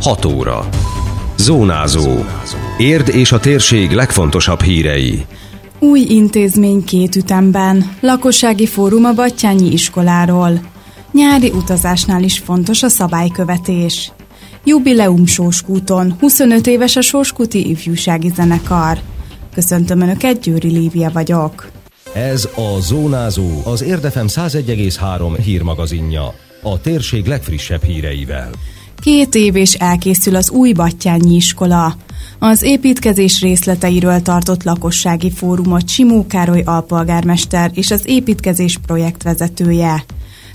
6 óra. Zónázó. Érd és a térség legfontosabb hírei. Új intézmény két ütemben. Lakossági fórum a Battyányi iskoláról. Nyári utazásnál is fontos a szabálykövetés. Jubileum Sóskúton. 25 éves a Sóskuti Ifjúsági Zenekar. Köszöntöm Önöket, Győri Lívia vagyok. Ez a Zónázó, az Érdefem 101,3 hírmagazinja. A térség legfrissebb híreivel. Két év és elkészül az új Battyányi iskola. Az építkezés részleteiről tartott lakossági fórumot Simó Károly alpolgármester és az építkezés projektvezetője.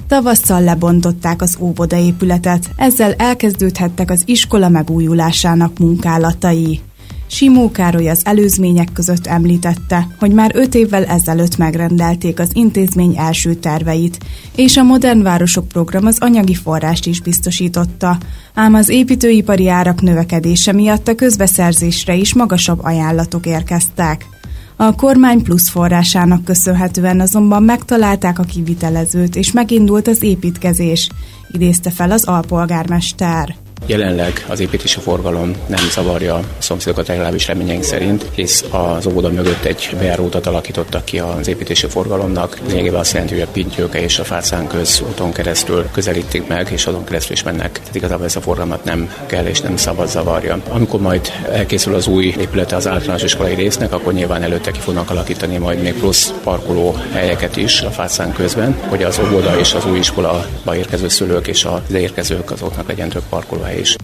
Tavasszal lebontották az óvoda épületet, ezzel elkezdődhettek az iskola megújulásának munkálatai. Simó Károly az előzmények között említette, hogy már öt évvel ezelőtt megrendelték az intézmény első terveit, és a Modern Városok program az anyagi forrást is biztosította, ám az építőipari árak növekedése miatt a közbeszerzésre is magasabb ajánlatok érkeztek. A kormány plusz forrásának köszönhetően azonban megtalálták a kivitelezőt, és megindult az építkezés, idézte fel az alpolgármester. Jelenleg az építési forgalom nem zavarja a szomszédokat legalábbis reményeink szerint, hisz az óvoda mögött egy bejárótat alakítottak ki az építési forgalomnak. Lényegében azt jelenti, hogy a Pintyőke és a Fácán köz úton keresztül közelítik meg, és azon keresztül is mennek. Tehát igazából ez a forgalmat nem kell és nem szabad zavarja. Amikor majd elkészül az új épülete az általános iskolai résznek, akkor nyilván előtte ki fognak alakítani majd még plusz parkoló helyeket is a Fácán közben, hogy az óvoda és az új iskola érkező szülők és az érkezők azoknak legyen több parkolóhely is.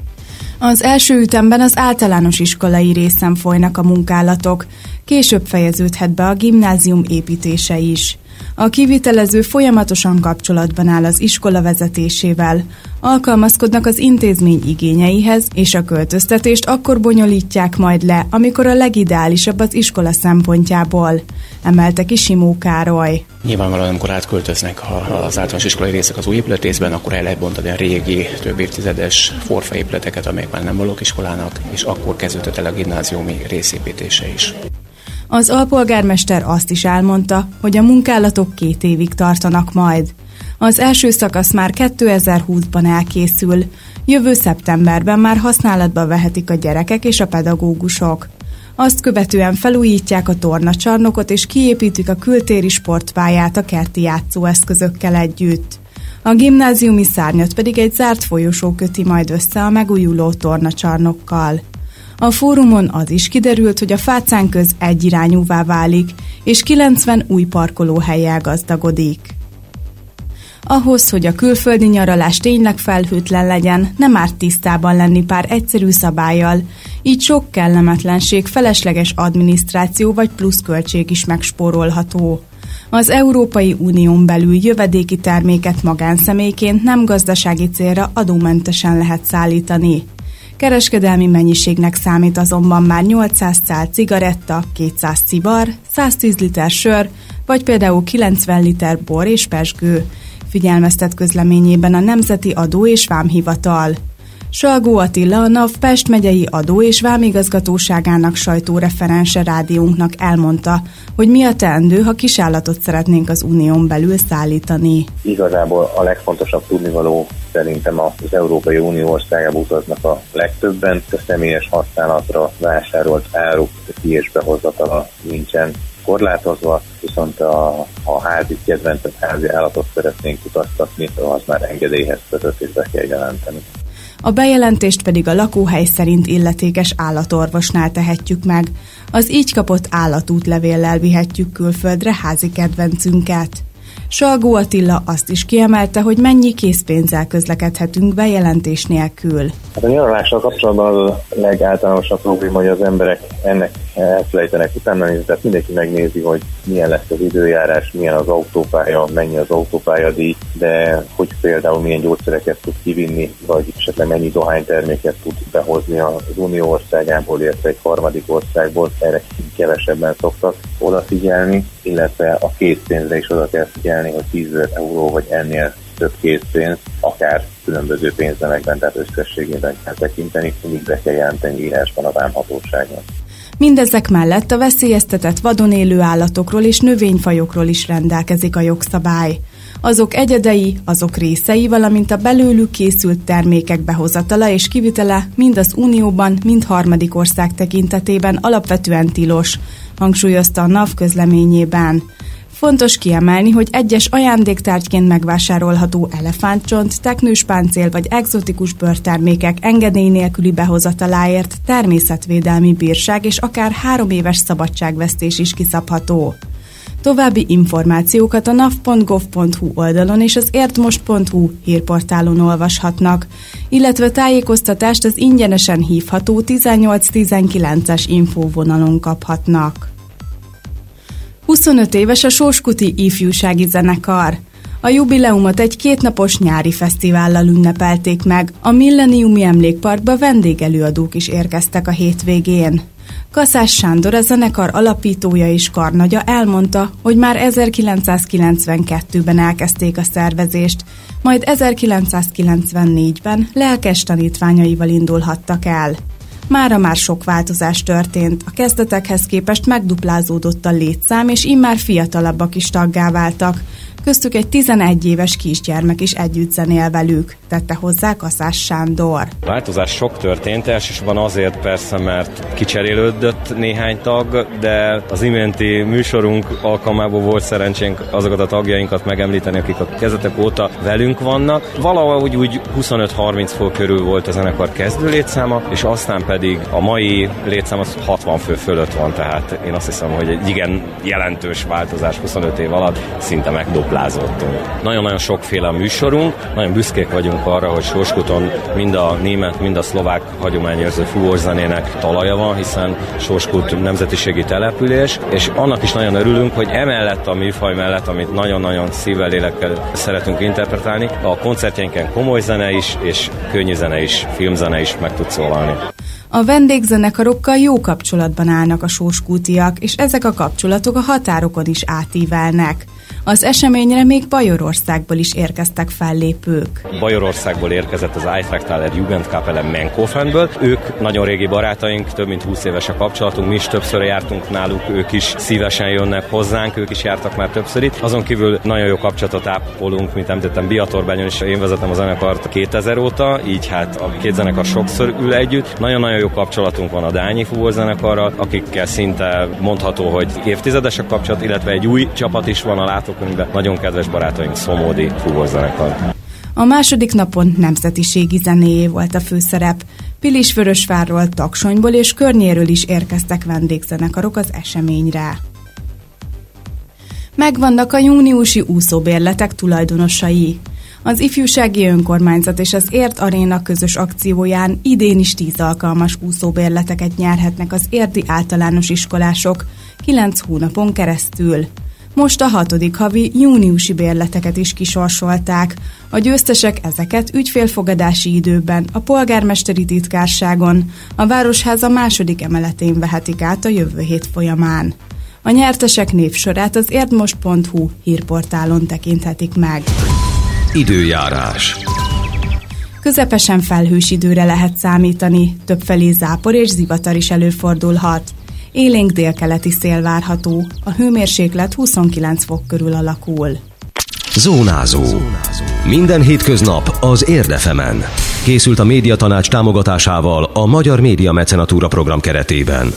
Az első ütemben az általános iskolai részen folynak a munkálatok, később fejeződhet be a gimnázium építése is. A kivitelező folyamatosan kapcsolatban áll az iskola vezetésével, alkalmazkodnak az intézmény igényeihez, és a költöztetést akkor bonyolítják majd le, amikor a legideálisabb az iskola szempontjából, emelte ki Simó Károly. Nyilvánvalóan, amikor átköltöznek az általános iskolai részek az új épületészben, akkor el lehet bontani a régi, több évtizedes forfa épületeket, amelyek már nem valók iskolának, és akkor kezdődött el a gimnáziumi részépítése is. Az alpolgármester azt is elmondta, hogy a munkálatok két évig tartanak majd. Az első szakasz már 2020-ban elkészül, jövő szeptemberben már használatba vehetik a gyerekek és a pedagógusok. Azt követően felújítják a tornacsarnokot és kiépítik a kültéri sportpályát a kerti játszóeszközökkel együtt. A gimnáziumi szárnyat pedig egy zárt folyosó köti majd össze a megújuló tornacsarnokkal. A fórumon az is kiderült, hogy a fácán köz egyirányúvá válik, és 90 új parkolóhelyel gazdagodik. Ahhoz, hogy a külföldi nyaralás tényleg felhőtlen legyen, nem árt tisztában lenni pár egyszerű szabályjal, így sok kellemetlenség, felesleges adminisztráció vagy pluszköltség is megspórolható. Az Európai Unión belül jövedéki terméket magánszemélyként nem gazdasági célra adómentesen lehet szállítani. Kereskedelmi mennyiségnek számít azonban már 800 szál cigaretta, 200 cibar, 110 liter sör, vagy például 90 liter bor és pesgő, figyelmeztet közleményében a Nemzeti Adó és Vámhivatal. Salgó Attila, a NAV Pest megyei adó- és vámigazgatóságának sajtóreferense rádiónknak elmondta, hogy mi a teendő, ha kisállatot szeretnénk az unión belül szállítani. Igazából a legfontosabb tudnivaló szerintem az Európai Unió országába utaznak a legtöbben, a személyes használatra vásárolt áruk ki- és behozatala nincsen korlátozva, viszont a, a házi kedvencet, házi állatot szeretnénk utaztatni, az már engedélyhez kötött és be kell jelenteni. A bejelentést pedig a lakóhely szerint illetékes állatorvosnál tehetjük meg. Az így kapott állatútlevéllel vihetjük külföldre házi kedvencünket. Salgó Attila azt is kiemelte, hogy mennyi készpénzzel közlekedhetünk bejelentés nélkül. Hát a nyaralással kapcsolatban a legáltalánosabb probléma, hogy az emberek ennek elfelejtenek utána nézni, tehát mindenki megnézi, hogy milyen lesz az időjárás, milyen az autópálya, mennyi az autópályadíj, de hogy például milyen gyógyszereket tud kivinni, vagy esetleg mennyi dohányterméket tud behozni az Unió országából, illetve egy harmadik országból, erre kevesebben szoktak odafigyelni, illetve a készpénzre is oda kell figyelni, hogy 10 euró vagy ennél több készpénz, akár különböző pénznemekben, tehát összességében kell tekinteni, mindig be kell jelenteni írásban a vámhatóságnak. Mindezek mellett a veszélyeztetett vadon élő állatokról és növényfajokról is rendelkezik a jogszabály. azok egyedei, azok részei, valamint a belőlük készült termékek behozatala és kivitele mind az Unióban, mind harmadik ország tekintetében alapvetően tilos, hangsúlyozta a NAV közleményében. Fontos kiemelni, hogy egyes ajándéktárgyként megvásárolható elefántcsont, teknőspáncél vagy egzotikus bőrtermékek engedély nélküli behozataláért természetvédelmi bírság és akár három éves szabadságvesztés is kiszabható. További információkat a nav.gov.hu oldalon és az értmost.hu hírportálon olvashatnak, illetve tájékoztatást az ingyenesen hívható 1819-es infóvonalon kaphatnak. 25 éves a Sóskuti Ifjúsági Zenekar. A jubileumot egy kétnapos nyári fesztivállal ünnepelték meg, a Milleniumi Emlékparkba vendégelőadók is érkeztek a hétvégén. Kaszás Sándor, a zenekar alapítója és karnagya elmondta, hogy már 1992-ben elkezdték a szervezést, majd 1994-ben lelkes tanítványaival indulhattak el. Mára már sok változás történt, a kezdetekhez képest megduplázódott a létszám, és immár fiatalabbak is taggá váltak, köztük egy 11 éves kisgyermek is együtt zenél velük, tette hozzá Kaszás Sándor. Változás sok történt, elsősorban azért persze, mert kicserélődött néhány tag, de az iménti műsorunk alkalmából volt szerencsénk azokat a tagjainkat megemlíteni, akik a kezetek óta velünk vannak. Valahogy úgy 25-30 fő körül volt a zenekar kezdő létszáma, és aztán pedig a mai létszám az 60 fő fölött van, tehát én azt hiszem, hogy egy igen jelentős változás 25 év alatt szinte megdob táplázottunk. Nagyon-nagyon sokféle a műsorunk, nagyon büszkék vagyunk arra, hogy Sorskuton mind a német, mind a szlovák hagyományérző fúvózenének talaja van, hiszen Sorskut nemzetiségi település, és annak is nagyon örülünk, hogy emellett a műfaj mellett, amit nagyon-nagyon szívvel, lélekkel szeretünk interpretálni, a koncertjeinken komoly zene is, és könnyű zene is, filmzene is meg tud szólalni. A vendégzenekarokkal jó kapcsolatban állnak a sóskútiak, és ezek a kapcsolatok a határokon is átívelnek. Az eseményre még Bajorországból is érkeztek fellépők. Bajorországból érkezett az Eiffel Jugendkapelle Menkofenből. Ők nagyon régi barátaink, több mint 20 éves a kapcsolatunk, mi is többször jártunk náluk, ők is szívesen jönnek hozzánk, ők is jártak már többször itt. Azon kívül nagyon jó kapcsolatot ápolunk, mint említettem, Biatorbányon is én vezetem a zenekart 2000 óta, így hát a két zenekar sokszor ül együtt. Nagyon-nagyon jó kapcsolatunk van a Dányi zenekarral, akikkel szinte mondható, hogy évtizedes a kapcsolat, illetve egy új csapat is van a látókönyvben. Nagyon kedves barátaink, Szomódi zenekar. A második napon nemzetiségi zenéjé volt a főszerep. Pilisvörösvárról, Taksonyból és környéről is érkeztek vendégzenekarok az eseményre. Megvannak a júniusi úszóbérletek tulajdonosai. Az ifjúsági önkormányzat és az Ért Aréna közös akcióján idén is 10 alkalmas úszóbérleteket nyerhetnek az érdi általános iskolások 9 hónapon keresztül. Most a hatodik havi júniusi bérleteket is kisorsolták. A győztesek ezeket ügyfélfogadási időben a polgármesteri titkárságon, a Városháza második emeletén vehetik át a jövő hét folyamán. A nyertesek névsorát az érdmost.hu hírportálon tekinthetik meg. Időjárás. Közepesen felhős időre lehet számítani, többfelé zápor és zivatar is előfordulhat. Élénk délkeleti szél várható, a hőmérséklet 29 fok körül alakul. Zónázó. Minden hétköznap az Érdefemen. Készült a médiatanács támogatásával a Magyar Média Mecenatúra program keretében.